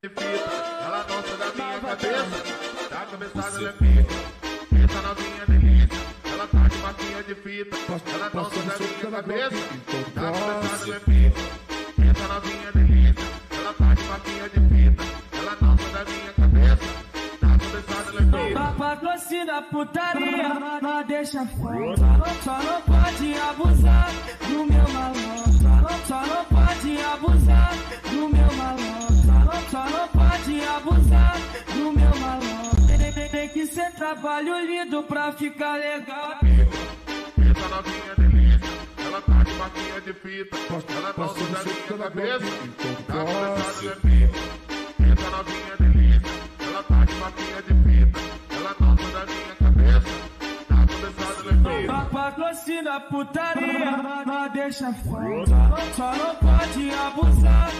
de fita, ela gosta da minha cabeça, da cabeçada ela é pica. Essa novinha delícia, ela tá de maquinha de fita, ela gosta da minha cabeça, da cabeçada é pica. Essa novinha delícia, ela tá de maquinha de fita, ela gosta da minha cabeça, da cabeçada é pica. Patrocina putaria, não deixa fora. Só não pode abusar abusar do meu malandro. Tem, tem, tem que ser trabalho lindo pra ficar legal. Essa novinha delícia, ela tá de maquinha de fita, ela gosta da minha cabeça, cabeçada ela é pica. Essa novinha delícia, ela tá de maquinha de fita, ela gosta da minha cabeça, é. Patrocina putaria, não deixa fora. Só não pode abusar.